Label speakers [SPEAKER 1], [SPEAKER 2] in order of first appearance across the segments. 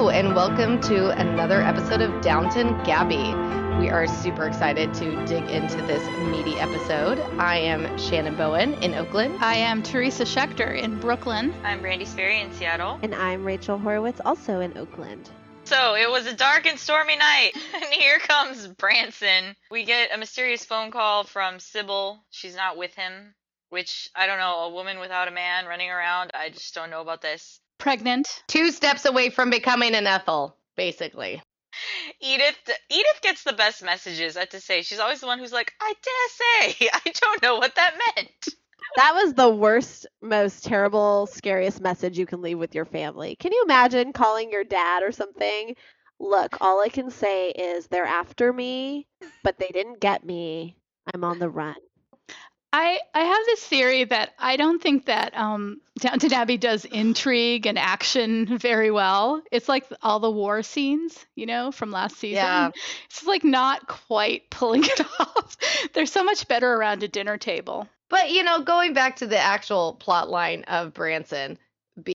[SPEAKER 1] Hello, and welcome to another episode of Downton Gabby. We are super excited to dig into this meaty episode. I am Shannon Bowen in Oakland.
[SPEAKER 2] I am Teresa Schechter in Brooklyn.
[SPEAKER 3] I'm Brandy Sperry in Seattle.
[SPEAKER 4] And I'm Rachel Horowitz, also in Oakland.
[SPEAKER 3] So it was a dark and stormy night, and here comes Branson. We get a mysterious phone call from Sybil. She's not with him, which I don't know, a woman without a man running around. I just don't know about this.
[SPEAKER 2] Pregnant.
[SPEAKER 1] Two steps away from becoming an Ethel, basically.
[SPEAKER 3] Edith Edith gets the best messages, I have to say. She's always the one who's like, I dare say, I don't know what that meant.
[SPEAKER 4] That was the worst, most terrible, scariest message you can leave with your family. Can you imagine calling your dad or something? Look, all I can say is they're after me, but they didn't get me. I'm on the run.
[SPEAKER 2] I, I have this theory that I don't think that um, Downton Abbey does intrigue and action very well. It's like all the war scenes, you know, from last season.
[SPEAKER 1] Yeah.
[SPEAKER 2] It's like not quite pulling it off. They're so much better around a dinner table.
[SPEAKER 1] But, you know, going back to the actual plot line of Branson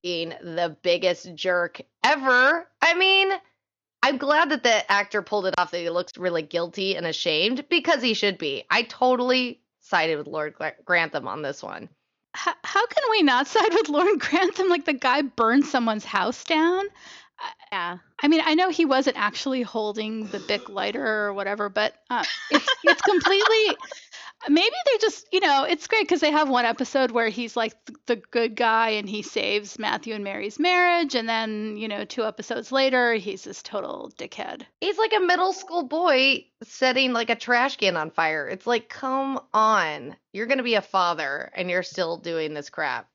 [SPEAKER 1] being the biggest jerk ever, I mean, I'm glad that the actor pulled it off that he looks really guilty and ashamed because he should be. I totally sided with Lord Grantham on this one.
[SPEAKER 2] How, how can we not side with Lord Grantham? Like the guy burned someone's house down.
[SPEAKER 4] Yeah.
[SPEAKER 2] I mean, I know he wasn't actually holding the Bic lighter or whatever, but uh, it's it's completely. Maybe they just, you know, it's great because they have one episode where he's like the good guy and he saves Matthew and Mary's marriage, and then you know, two episodes later, he's this total dickhead.
[SPEAKER 1] He's like a middle school boy setting like a trash can on fire. It's like, come on, you're gonna be a father and you're still doing this crap.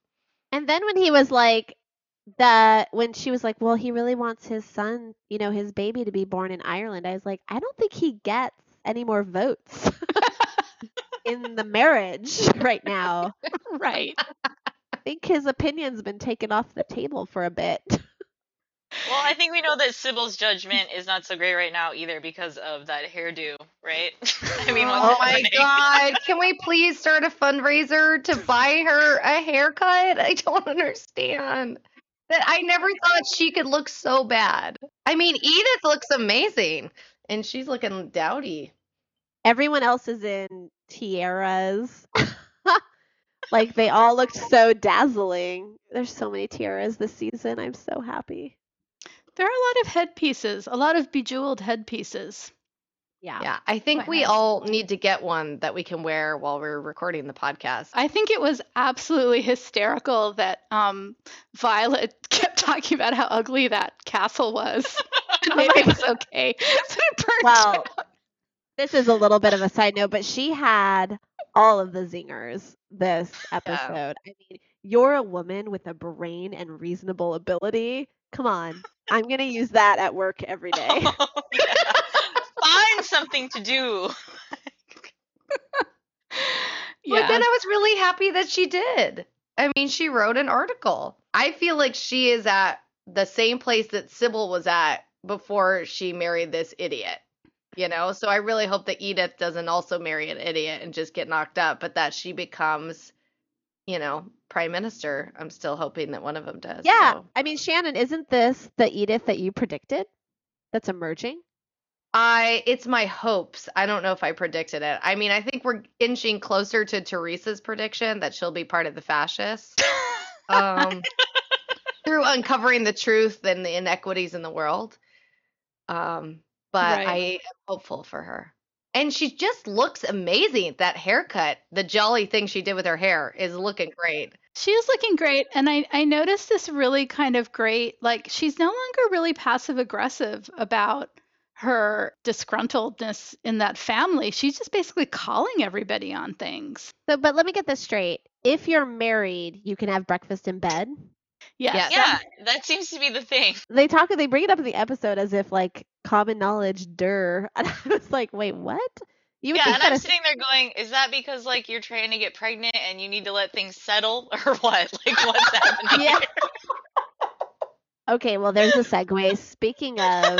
[SPEAKER 4] And then when he was like, that when she was like, well, he really wants his son, you know, his baby to be born in Ireland, I was like, I don't think he gets any more votes in the marriage right now.
[SPEAKER 2] right.
[SPEAKER 4] I think his opinion's been taken off the table for a bit.
[SPEAKER 3] Well, I think we know that Sybil's judgment is not so great right now either because of that hairdo, right? I mean, what's
[SPEAKER 1] oh my
[SPEAKER 3] happening?
[SPEAKER 1] god, can we please start a fundraiser to buy her a haircut? I don't understand. That I never thought she could look so bad. I mean, Edith looks amazing and she's looking dowdy.
[SPEAKER 4] Everyone else is in tiaras. like they all looked so dazzling. There's so many tiaras this season. I'm so happy.
[SPEAKER 2] There are a lot of headpieces, a lot of bejeweled headpieces.
[SPEAKER 4] Yeah.
[SPEAKER 1] Yeah, I think
[SPEAKER 2] Quite
[SPEAKER 1] we
[SPEAKER 2] nice.
[SPEAKER 1] all need to get one that we can wear while we're recording the podcast.
[SPEAKER 2] I think it was absolutely hysterical that um, Violet kept talking about how ugly that castle was. and maybe it was okay. So it burned
[SPEAKER 4] Well,
[SPEAKER 2] down.
[SPEAKER 4] This is a little bit of a side note, but she had all of the zingers this episode. I mean, you're a woman with a brain and reasonable ability. Come on. I'm going to use that at work every day.
[SPEAKER 3] Oh, yeah. Find something to do.
[SPEAKER 1] But then I was really happy that she did. I mean, she wrote an article. I feel like she is at the same place that Sybil was at before she married this idiot. You know, so I really hope that Edith doesn't also marry an idiot and just get knocked up, but that she becomes, you know, prime minister. I'm still hoping that one of them does.
[SPEAKER 4] yeah.
[SPEAKER 1] so.
[SPEAKER 4] I mean, Shannon, isn't this the Edith that you predicted that's emerging?
[SPEAKER 1] I it's my hopes. I don't know if I predicted it. I mean, I think we're inching closer to Teresa's prediction that she'll be part of the fascists. Um through uncovering the truth and the inequities in the world. Um but
[SPEAKER 2] Right.
[SPEAKER 1] I am hopeful for her. And she just looks amazing. That haircut, the jolly thing she did with her hair is looking great.
[SPEAKER 2] She is looking great, and I, I noticed this really kind of great. Like she's no longer really passive aggressive about her disgruntledness in that family. She's just basically calling everybody on things.
[SPEAKER 4] So, but let me get this straight. If you're married, you can have breakfast in bed.
[SPEAKER 2] Yes.
[SPEAKER 1] Yes.
[SPEAKER 3] Yeah, that seems to be the thing.
[SPEAKER 4] They talk, they bring it up in the episode as if like common knowledge, dur. And I was like, wait, what? You
[SPEAKER 3] Yeah, and I'm sitting there going, is that because like you're trying to get pregnant and you need to let things settle or what? Like what's happening?
[SPEAKER 4] Yeah.
[SPEAKER 3] here?
[SPEAKER 4] Okay, well, there's a segue. Speaking of,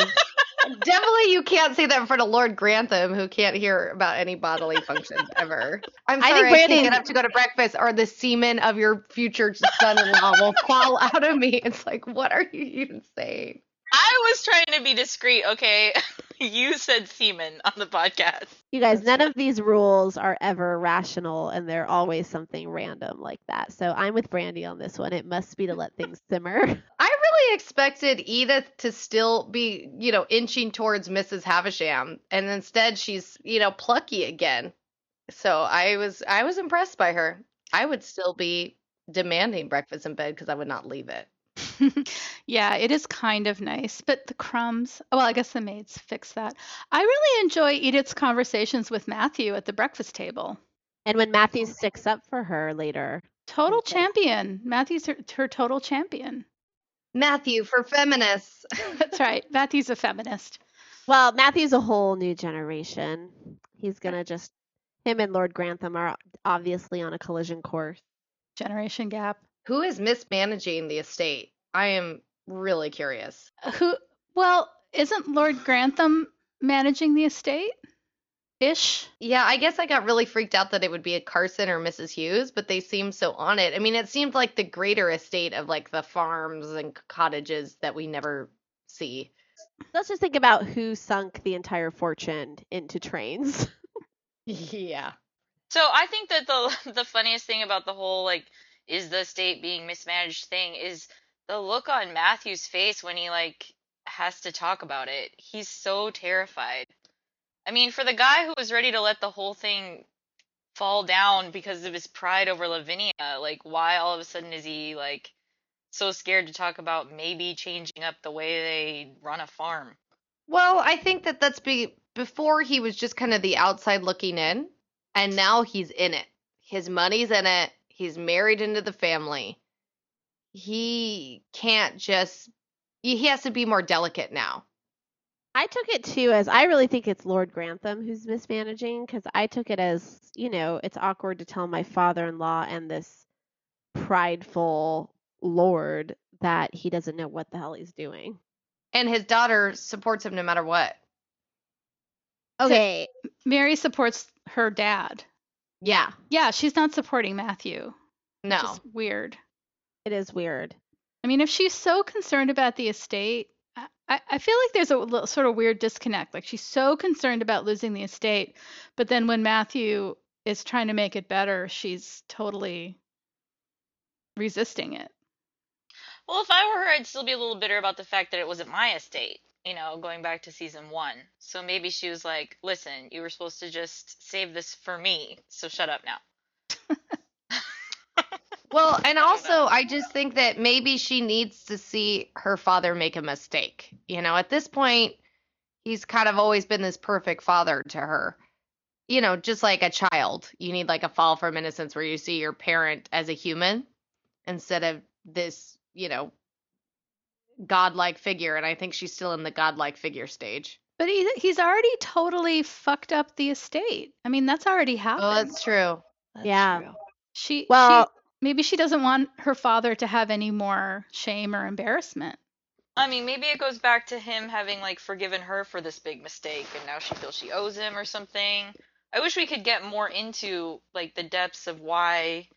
[SPEAKER 1] Definitely you can't say that in front of Lord Grantham, who can't hear about any bodily functions ever. I'm
[SPEAKER 4] I
[SPEAKER 1] sorry,
[SPEAKER 4] think
[SPEAKER 1] I, can't get up to go to breakfast, or the semen of your future son-in-law will fall out of me. It's like, what are you even saying?
[SPEAKER 3] I was trying to be discreet, okay? you said semen on the podcast.
[SPEAKER 4] You guys, none of these rules are ever rational and they're always something random like that. So I'm with Brandy on this one. It must be to let things simmer.
[SPEAKER 1] I really expected Edith to still be, you know, inching towards Mrs. Havisham, and instead she's, you know, plucky again. So I was I was impressed by her. I would still be demanding breakfast in bed because I would not leave it.
[SPEAKER 2] yeah, it is kind of nice, but the crumbs. Well, I guess the maids fix that. I really enjoy Edith's conversations with Matthew at the breakfast table.
[SPEAKER 4] And when Matthew sticks up for her later.
[SPEAKER 2] Total okay. champion. Matthew's her, her total champion.
[SPEAKER 1] Matthew for feminists.
[SPEAKER 2] That's right. Matthew's a feminist.
[SPEAKER 4] Well, Matthew's a whole new generation. He's going to just, him and Lord Grantham are obviously on a collision course.
[SPEAKER 2] Generation gap.
[SPEAKER 1] Who is mismanaging the estate? I am really curious.
[SPEAKER 2] Who? Well, isn't Lord Grantham managing the estate? Ish.
[SPEAKER 1] Yeah, I guess I got really freaked out that it would be a Carson or Mrs. Hughes, but they seem so on it. I mean, it seemed like the greater estate of like the farms and cottages that we never see.
[SPEAKER 4] Let's just think about who sunk the entire fortune into trains.
[SPEAKER 1] yeah.
[SPEAKER 3] So I think that the the funniest thing about the whole like is the estate being mismanaged thing is the look on Matthew's face when he like has to talk about it. He's so terrified. I mean, for the guy who was ready to let the whole thing fall down because of his pride over Lavinia, like why all of a sudden is he like so scared to talk about maybe changing up the way they run a farm?
[SPEAKER 1] Well, I think that that's be before he was just kind of the outside looking in, and now he's in it. His money's in it. He's married into the family he can't just he has to be more delicate now.
[SPEAKER 4] I took it too as I really think it's Lord Grantham who's mismanaging because I took it as, you know, it's awkward to tell my father in law and this prideful lord that he doesn't know what the hell he's doing.
[SPEAKER 1] And his daughter supports him no matter what.
[SPEAKER 4] Okay.
[SPEAKER 2] So Mary supports her dad.
[SPEAKER 1] Yeah.
[SPEAKER 2] Yeah, she's not supporting Matthew.
[SPEAKER 1] No.
[SPEAKER 2] weird.
[SPEAKER 4] It is weird.
[SPEAKER 2] I mean, if she's so concerned about the estate, I, I feel like there's a little, sort of weird disconnect. Like she's so concerned about losing the estate, but then when Matthew is trying to make it better, she's totally resisting it.
[SPEAKER 3] Well, if I were her, I'd still be a little bitter about the fact that it wasn't my estate, you know, going back to season one. So maybe she was like, listen, you were supposed to just save this for me, so shut up now.
[SPEAKER 1] Well, and also, I just think that maybe she needs to see her father make a mistake. You know, at this point, he's kind of always been this perfect father to her. You know, just like a child, you need like a fall from innocence where you see your parent as a human instead of this, you know, godlike figure. And I think she's still in the godlike figure stage.
[SPEAKER 2] But he, he's already totally fucked up the estate. I mean, that's already happened.
[SPEAKER 1] Oh, that's true.
[SPEAKER 4] That's yeah.
[SPEAKER 2] True. She
[SPEAKER 4] well,
[SPEAKER 2] she, maybe she doesn't want her father to have any more shame or embarrassment.
[SPEAKER 3] I mean, maybe it goes back to him having like forgiven her for this big mistake and now she feels she owes him or something. I wish we could get more into like the depths of why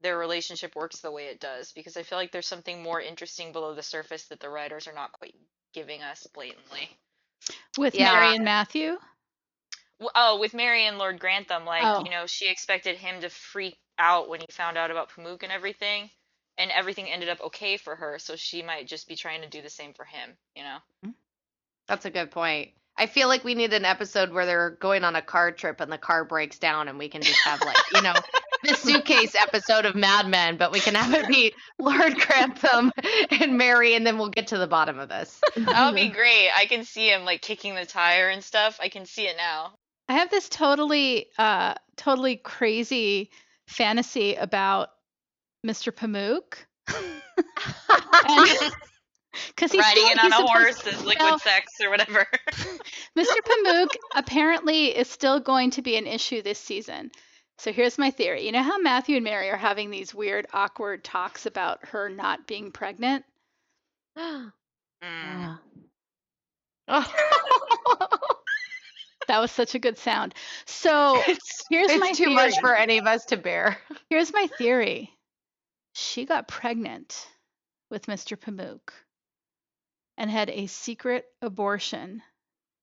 [SPEAKER 3] their relationship works the way it does because I feel like there's something more interesting below the surface that the writers are not quite giving us blatantly.
[SPEAKER 2] With yeah. Mary and Matthew?
[SPEAKER 3] Oh, with Mary and Lord Grantham, like,
[SPEAKER 2] oh.
[SPEAKER 3] you know, she expected him to freak out when he found out about Pamuk and everything, and everything ended up okay for her, so she might just be trying to do the same for him, you know?
[SPEAKER 2] Hmm.
[SPEAKER 1] That's a good point. I feel like we need an episode where they're going on a car trip and the car breaks down and we can just have like, you know, the suitcase episode of Mad Men, but we can have it be Lord Grantham and Mary and then we'll get to the bottom of this.
[SPEAKER 3] That would be great. I can see him like kicking the tire and stuff. I can see it now.
[SPEAKER 2] I have this totally uh totally crazy fantasy about Mr. Pamuk.
[SPEAKER 3] Because he's riding still, in on a horse is liquid no, sex or whatever.
[SPEAKER 2] Mr. Pamuk apparently is still going to be an issue this season. So here's my theory. You know how Matthew and Mary are having these weird, awkward talks about her not being pregnant?
[SPEAKER 3] mm.
[SPEAKER 2] That was such a good sound. So
[SPEAKER 1] it's,
[SPEAKER 2] here's
[SPEAKER 1] it's
[SPEAKER 2] my
[SPEAKER 1] too
[SPEAKER 2] theory.
[SPEAKER 1] much for any of us to bear.
[SPEAKER 2] Here's my theory. She got pregnant with Mr. Pamuk. and had a secret abortion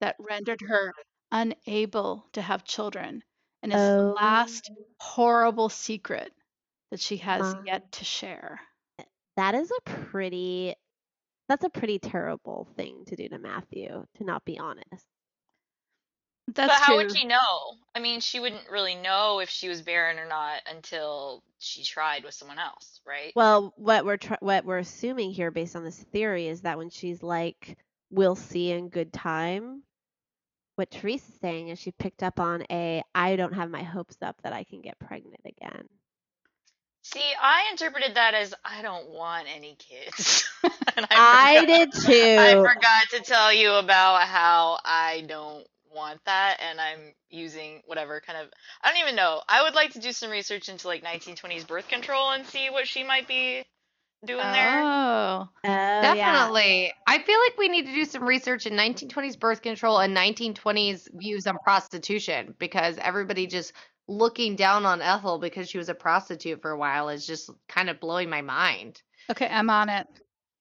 [SPEAKER 2] that rendered her unable to have children. And it's the
[SPEAKER 4] Oh.
[SPEAKER 2] last horrible secret that she has yet to share.
[SPEAKER 4] That is a pretty that's a pretty terrible thing to do to Matthew, to not be honest.
[SPEAKER 2] That's
[SPEAKER 3] but how
[SPEAKER 2] true.
[SPEAKER 3] would she know? I mean, she wouldn't really know if she was barren or not until she tried with someone else, right?
[SPEAKER 4] Well, what we're tr- what we're assuming here based on this theory is that when she's like we'll see in good time, what Teresa's saying is she picked up on a I don't have my hopes up that I can get pregnant again.
[SPEAKER 3] See, I interpreted that as I don't want any kids. And
[SPEAKER 4] I
[SPEAKER 3] forgot-
[SPEAKER 4] did too.
[SPEAKER 3] I forgot to tell you about how I don't want that, and I'm using whatever kind of. I don't even know. I would like to do some research into like 1920s birth control and see what she might be doing there.
[SPEAKER 2] Oh.
[SPEAKER 4] Oh, yeah.
[SPEAKER 1] Definitely. I feel like we need to do some research in 1920s birth control and 1920s views on prostitution because everybody just looking down on Ethel because she was a prostitute for a while is just kind of blowing my mind.
[SPEAKER 2] Okay, I'm on it.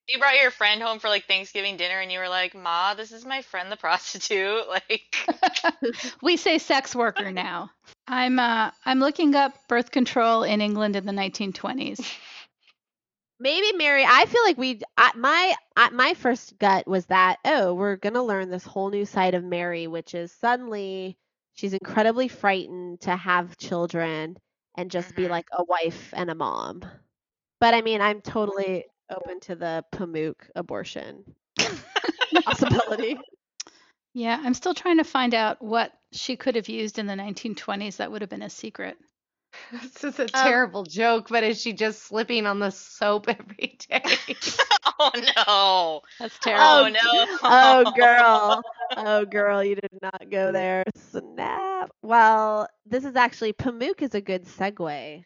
[SPEAKER 3] You brought your friend home for like Thanksgiving dinner, and you were like, "Ma, this is my friend, the prostitute." Like,
[SPEAKER 2] we say sex worker now. I'm uh I'm looking up birth control in England in the 1920s.
[SPEAKER 4] Maybe Mary. I feel like we. I, my I, my first gut was that oh, we're gonna learn this whole new side of Mary, which is suddenly she's incredibly frightened to have children and just be
[SPEAKER 3] Mhm.
[SPEAKER 4] like a wife and a mom. But I mean, I'm totally open to the Pamuk abortion possibility.
[SPEAKER 2] Yeah, I'm still trying to find out what she could have used in the 1920s that would have been a secret.
[SPEAKER 1] This is a um, terrible joke, but is she just slipping on the soap every day?
[SPEAKER 3] oh no,
[SPEAKER 2] That's
[SPEAKER 3] oh,
[SPEAKER 2] terrible.
[SPEAKER 3] oh no,
[SPEAKER 4] oh girl oh girl you did not go mm. there snap well this is actually pamuk is a good segue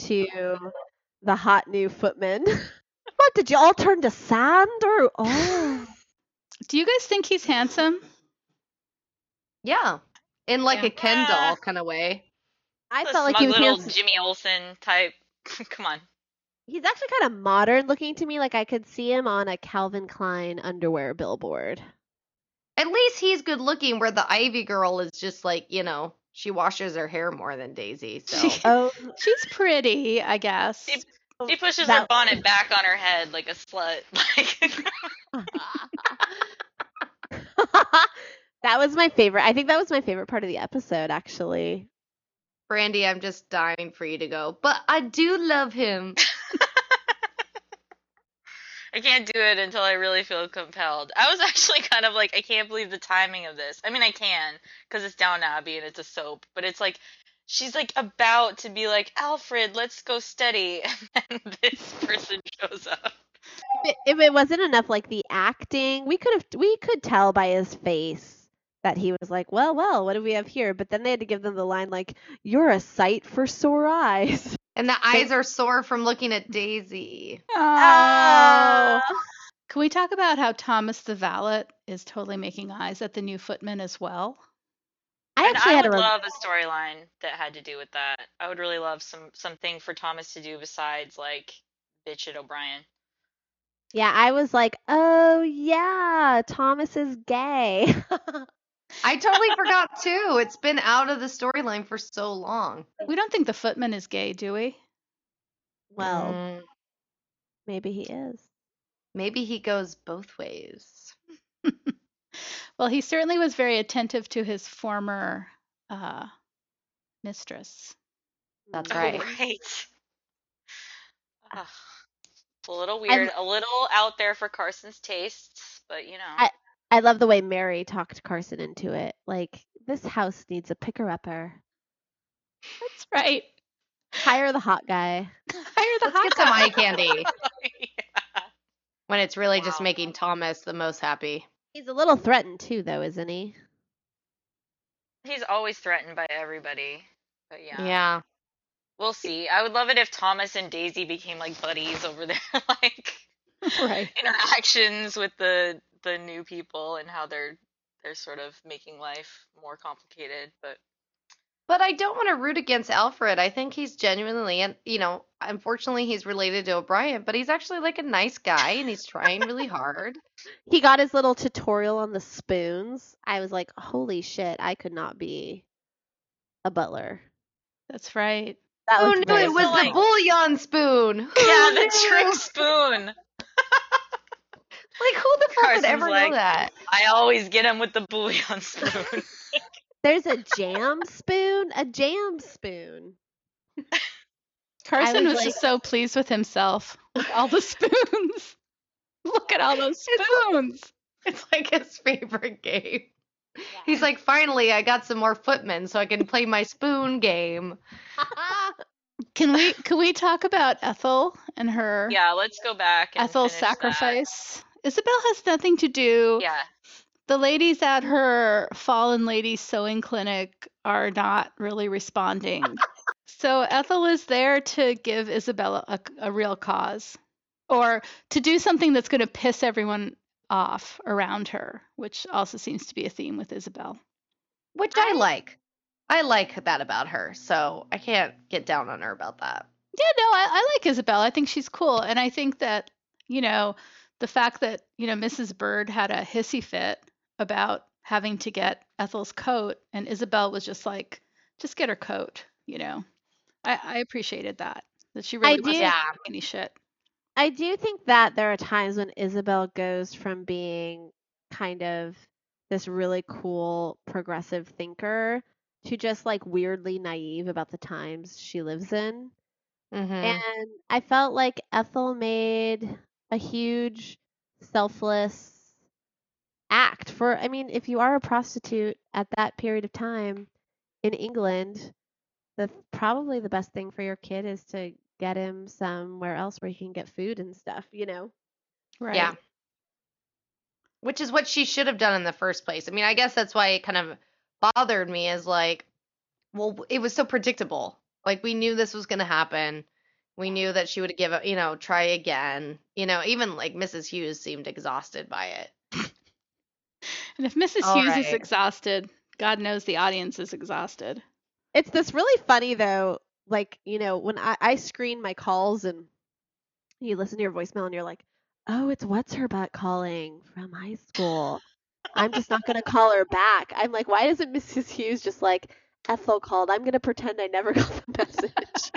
[SPEAKER 4] to the hot new footman what did you all turn to sand or oh
[SPEAKER 2] Do you guys think he's handsome?
[SPEAKER 1] yeah. In like
[SPEAKER 3] Yeah.
[SPEAKER 1] a Ken doll kind of way.
[SPEAKER 4] i
[SPEAKER 3] A
[SPEAKER 4] felt like he
[SPEAKER 3] smug
[SPEAKER 4] was
[SPEAKER 3] little
[SPEAKER 4] handsome.
[SPEAKER 3] Jimmy Olsen type. Come on.
[SPEAKER 4] he's actually kind of modern looking to me like i could see him on a calvin klein underwear billboard
[SPEAKER 1] At least he's good looking, where the Ivy girl is just like, you know, she washes her hair more than Daisy. So
[SPEAKER 4] oh
[SPEAKER 2] She's pretty, I guess.
[SPEAKER 3] She- She pushes
[SPEAKER 4] that-
[SPEAKER 3] her bonnet back on her head like a slut. Like,
[SPEAKER 4] that was my favorite i think that was my favorite part of the episode actually
[SPEAKER 1] Brandy, I'm just dying for you to go. But I do love him.
[SPEAKER 3] I can't do it until I really feel compelled. I was actually kind of like, I can't believe the timing of this. I mean, I can because it's Downton Abbey and it's a soap, but it's like she's like about to be like, Alfred, let's go study, and then this person shows up.
[SPEAKER 4] if if it wasn't enough like the acting we could have we could tell by his face that he was like well well what do we have here but then they had to give them the line like you're a sight for sore eyes
[SPEAKER 1] And the eyes are sore from looking at Daisy.
[SPEAKER 2] Oh. oh. Can we talk about how Thomas the valet is totally making eyes at the new footman as well?
[SPEAKER 4] i
[SPEAKER 3] And
[SPEAKER 4] actually
[SPEAKER 3] I
[SPEAKER 4] had a
[SPEAKER 3] would
[SPEAKER 4] rem-
[SPEAKER 3] love a storyline that had to do with that. I would really love some something for Thomas to do besides like bitch at O'Brien.
[SPEAKER 4] yeah i was like oh yeah thomas is gay
[SPEAKER 1] I totally forgot too. It's been out of the storyline for so long.
[SPEAKER 2] We don't think the footman is gay, do we?
[SPEAKER 4] well
[SPEAKER 1] Mm,
[SPEAKER 4] maybe he is
[SPEAKER 1] maybe he goes both ways.
[SPEAKER 2] Well, he certainly was very attentive to his former uh, mistress.
[SPEAKER 1] That's
[SPEAKER 3] Oh,
[SPEAKER 1] right.
[SPEAKER 3] right. A little weird, a little out there for Carson's tastes, but you know.
[SPEAKER 4] I- i love the way mary talked carson into it like this house needs a picker upper
[SPEAKER 2] That's right.
[SPEAKER 4] hire the hot guy
[SPEAKER 2] Hire the
[SPEAKER 1] Let's
[SPEAKER 2] hot
[SPEAKER 1] get some
[SPEAKER 2] guy.
[SPEAKER 1] eye candy
[SPEAKER 3] yeah.
[SPEAKER 1] when it's really just making Thomas the most happy.
[SPEAKER 4] he's a little threatened too though isn't he
[SPEAKER 3] He's always threatened by everybody. But yeah.
[SPEAKER 1] Yeah.
[SPEAKER 3] We'll see. I would love it if Thomas and Daisy became like buddies over there, like
[SPEAKER 2] Right.
[SPEAKER 3] interactions with the the new people and how they're they're sort of making life more complicated. But
[SPEAKER 1] But I don't want to root against Alfred. I think he's genuinely, and you know, unfortunately, he's related to O'Brien, but he's actually like a nice guy, and he's trying really hard.
[SPEAKER 4] He got his little tutorial on the spoons. I was like, holy shit, I could not be a butler.
[SPEAKER 2] That's right.
[SPEAKER 4] That
[SPEAKER 1] oh
[SPEAKER 4] looked
[SPEAKER 1] no,
[SPEAKER 4] very
[SPEAKER 1] it was
[SPEAKER 3] So,
[SPEAKER 1] the
[SPEAKER 3] like-
[SPEAKER 1] bouillon spoon.
[SPEAKER 3] Yeah, the trick spoon.
[SPEAKER 1] Like who the fuck
[SPEAKER 3] Carson's
[SPEAKER 1] would ever
[SPEAKER 3] like-
[SPEAKER 1] know that?
[SPEAKER 3] I always get him with the bouillon spoon.
[SPEAKER 4] There's a jam spoon, a jam spoon.
[SPEAKER 2] Carson
[SPEAKER 4] was
[SPEAKER 2] was,
[SPEAKER 4] like-
[SPEAKER 2] just so pleased with himself. With all the spoons. Look at all those spoons.
[SPEAKER 1] It's like his favorite game. He's like, finally, I got some more footmen, so I can play my spoon game.
[SPEAKER 2] Can we can we talk about Ethel and her
[SPEAKER 3] yeah, let's go back. And
[SPEAKER 2] Ethel's
[SPEAKER 3] finish that.
[SPEAKER 2] Isabel has nothing to do.
[SPEAKER 3] Yeah,
[SPEAKER 2] The ladies at her fallen ladies sewing clinic are not really responding. so Ethel is there to give Isabella a, a real cause or to do something that's going to piss everyone off around her, which also seems to be a theme with Isabel.
[SPEAKER 1] Which I like. I like that about her, so I can't get down on her about that.
[SPEAKER 2] Yeah, no, I, I like Isabel. I think she's cool. And I think that, you know, the fact that, you know, Mrs. Bird had a hissy fit about having to get Ethel's coat and Isabel was just like, just get her coat, you know. I, I appreciated that. That she really
[SPEAKER 4] do-
[SPEAKER 2] wasn't
[SPEAKER 1] Yeah.
[SPEAKER 2] any shit.
[SPEAKER 4] I do think that there are times when Isabel goes from being kind of this really cool progressive thinker to just like weirdly naive about the times she lives in.
[SPEAKER 1] Mm-hmm.
[SPEAKER 4] And I felt like Ethel made a huge selfless act for I mean, if you are a prostitute at that period of time in England, the probably the best thing for your kid is to get him somewhere else where he can get food and stuff, you know.
[SPEAKER 2] Right.
[SPEAKER 1] Yeah. Which is what she should have done in the first place. I mean, I guess that's why it kind of bothered me is like, well, it was so predictable. Like we knew this was going to happen. We knew that she would give it, you know, try again. You know, even like Mrs. Hughes seemed exhausted by it.
[SPEAKER 2] And if Mrs.
[SPEAKER 1] All
[SPEAKER 2] Hughes is exhausted, God knows the audience is exhausted.
[SPEAKER 4] It's this really funny though, like, you know, when I, I screen my calls and you listen to your voicemail and you're like, Oh, it's what's her butt calling from high school. I'm just not gonna call her back. I'm like, why doesn't Mrs. Hughes just like Ethel called? I'm gonna pretend I never got the message.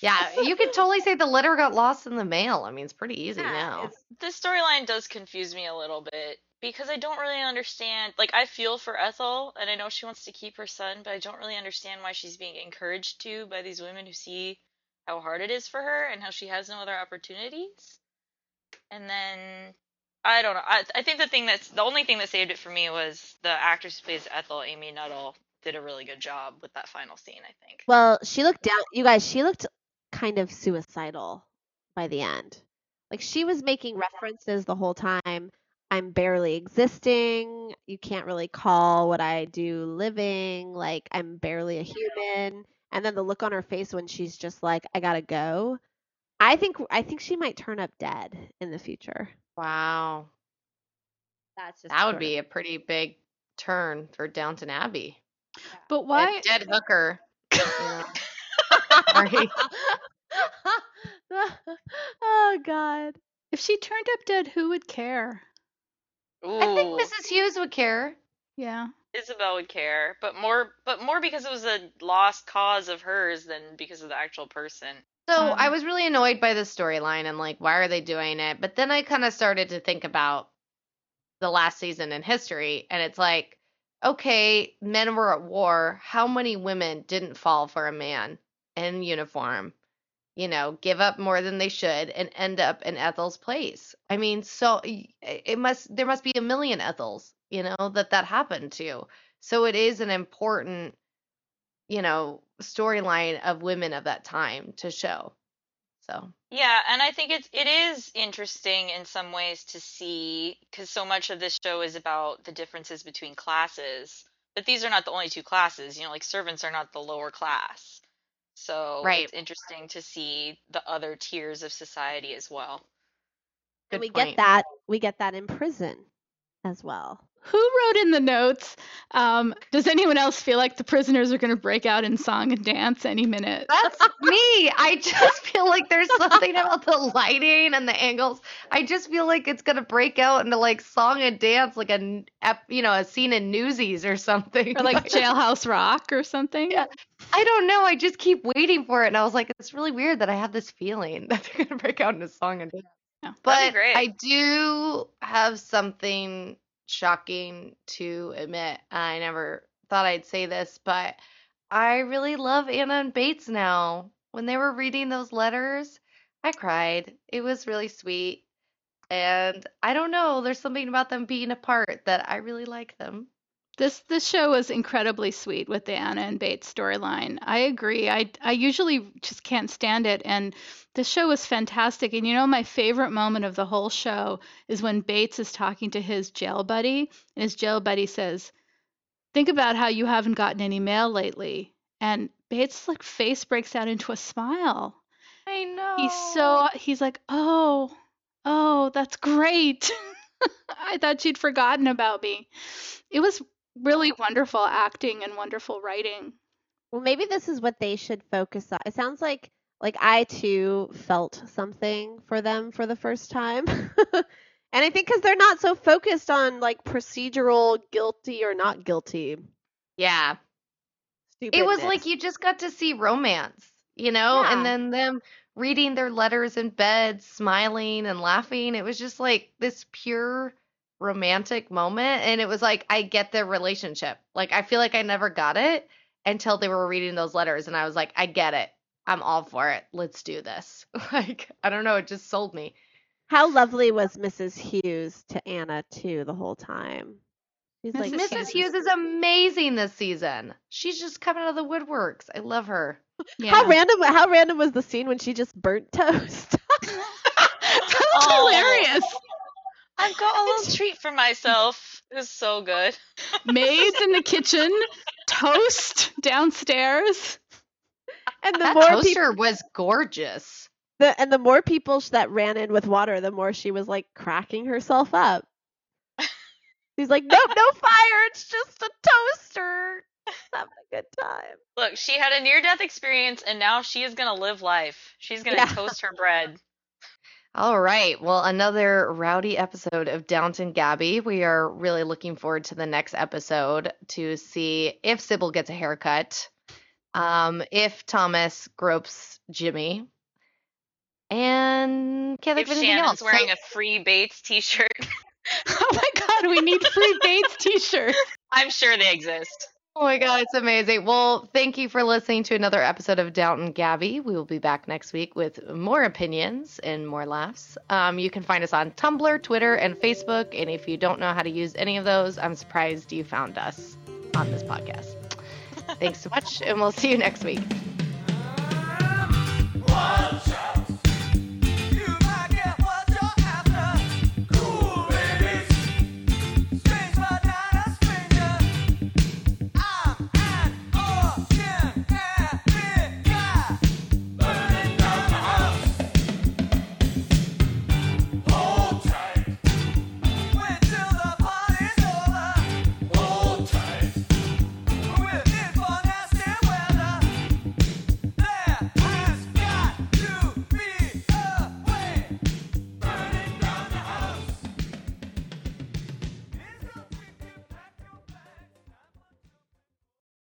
[SPEAKER 1] Yeah, you could totally say the letter got lost in the mail. I mean, it's pretty easy
[SPEAKER 3] Yeah,
[SPEAKER 1] now.
[SPEAKER 3] it's- the storyline does confuse me a little bit because I don't really understand. Like, I feel for Ethel, and I know she wants to keep her son, but I don't really understand why she's being encouraged to by these women who see how hard it is for her and how she has no other opportunities. And then I don't know. I I think the thing that's the only thing that saved it for me was the actress who plays Ethel, Amy Nuttall, did a really good job with that final scene. I think.
[SPEAKER 4] well, she looked down you guys, she looked kind of suicidal by the end. Like she was making references the whole time. I'm barely existing. You can't really call what I do living. Like I'm barely a human. And then the look on her face when she's just like, I gotta go. I think I think she might turn up dead in the future.
[SPEAKER 1] Wow.
[SPEAKER 4] That's just
[SPEAKER 1] That would
[SPEAKER 4] sort of-
[SPEAKER 1] be a pretty big turn for Downton Abbey.
[SPEAKER 2] But
[SPEAKER 1] A
[SPEAKER 2] why
[SPEAKER 1] dead hooker. you know. Sorry.
[SPEAKER 4] Oh God.
[SPEAKER 2] if she turned up dead, who would care?
[SPEAKER 1] I think
[SPEAKER 3] Ooh.
[SPEAKER 1] Mrs. Hughes would care.
[SPEAKER 2] Yeah.
[SPEAKER 3] Isabel would care, but more but more because it was a lost cause of hers than because of the actual person.
[SPEAKER 1] So
[SPEAKER 2] Um,
[SPEAKER 1] I was really annoyed by the storyline and like, why are they doing it? But then I kind of started to think about the last season in history, and it's like, okay, men were at war. How many women didn't fall for a man in uniform? You know, give up more than they should and end up in Ethel's place. I mean, so it must there must be a million Ethels, you know, that that happened to. So it is an important you know, storyline of women of that time to show. So,
[SPEAKER 3] Yeah, and I think it's it is interesting in some ways to see because so much of this show is about the differences between classes. But these are not the only two classes. You know, like servants are not the lower class. So
[SPEAKER 1] Right.
[SPEAKER 3] it's interesting to see the other tiers of society as well.
[SPEAKER 1] good
[SPEAKER 4] and we
[SPEAKER 1] point.
[SPEAKER 4] get that we get that in prison as well.
[SPEAKER 2] who wrote in the notes? Um, does anyone else feel like the prisoners are going to break out in song and dance any minute?
[SPEAKER 1] That's me. I just feel like there's something about the lighting and the angles. I just feel like it's gonna break out into like song and dance, like a you know a scene in Newsies or something,
[SPEAKER 2] or like Jailhouse Rock or something.
[SPEAKER 1] Yeah. I don't know. I just keep waiting for it, and I was like, it's really weird that I have this feeling that they're gonna break out into song and dance.
[SPEAKER 2] Yeah.
[SPEAKER 1] But I do have something shocking to admit. I never thought I'd say this, but I really love Anna and Bates now. When they were reading those letters, I cried. It was really sweet. And I don't know, there's something about them being apart that I really like them.
[SPEAKER 2] This this show was incredibly sweet with the Anna and Bates storyline. I agree. I I usually just can't stand it and this show was fantastic. And you know my favorite moment of the whole show is when Bates is talking to his jail buddy and his jail buddy says, "Think about how you haven't gotten any mail lately." And Bates like face breaks out into a smile.
[SPEAKER 1] I know.
[SPEAKER 2] He's so he's like, "Oh, oh, that's great." I thought she'd forgotten about me. It was really wonderful acting and wonderful writing.
[SPEAKER 4] Well, maybe this is what they should focus on. It sounds like like I too felt something for them for the first time. and I think cuz they're not so focused on like procedural guilty or not guilty.
[SPEAKER 1] Yeah.
[SPEAKER 4] Stupidness.
[SPEAKER 1] It was like you just got to see romance, you know,
[SPEAKER 4] Yeah.
[SPEAKER 1] and then them reading their letters in bed, smiling and laughing. It was just like this pure romantic moment and it was like I get their relationship. Like I feel like I never got it until they were reading those letters and I was like I get it. I'm all for it. Let's do this. Like I don't know, it just sold me.
[SPEAKER 4] How lovely was Mrs. Hughes to Anna too the whole time? She's like
[SPEAKER 2] Mrs.
[SPEAKER 1] Mrs. Hughes is amazing this season. She's just coming out of the woodworks. I love her.
[SPEAKER 2] Yeah.
[SPEAKER 4] How random how random was the scene when she just burnt toast?
[SPEAKER 2] that was
[SPEAKER 3] Oh.
[SPEAKER 2] hilarious.
[SPEAKER 3] I've got a little treat for myself. It was so good.
[SPEAKER 2] Maids in the kitchen, toast downstairs.
[SPEAKER 4] and the
[SPEAKER 1] That
[SPEAKER 4] more people
[SPEAKER 1] toaster was gorgeous.
[SPEAKER 4] the and the more people that ran in with water, the more she was like cracking herself up. She's like, "Nope, no fire. It's just a toaster. Just having a good time."
[SPEAKER 3] Look, she had a near death experience and now she is going to live life. She's going to
[SPEAKER 4] Yeah.
[SPEAKER 3] toast her bread.
[SPEAKER 1] All right. Well, another rowdy episode of Downton Gabby. We are really looking forward to the next episode to see if Sybil gets a haircut, um, if Thomas gropes Jimmy, and can't think
[SPEAKER 3] If
[SPEAKER 1] of anything
[SPEAKER 3] Shannon's
[SPEAKER 1] else.
[SPEAKER 3] wearing
[SPEAKER 1] So-
[SPEAKER 3] a free Bates t shirt,
[SPEAKER 2] Oh my god, we need free Bates t-shirts.
[SPEAKER 3] I'm sure they exist.
[SPEAKER 1] Oh my god, it's amazing. Well, thank you for listening to another episode of Downton Gabby. We will be back next week with more opinions and more laughs. Um, you can find us on Tumblr, Twitter, and Facebook. And if you don't know how to use any of those, I'm surprised you found us on this podcast. Thanks so much, and we'll see you next week.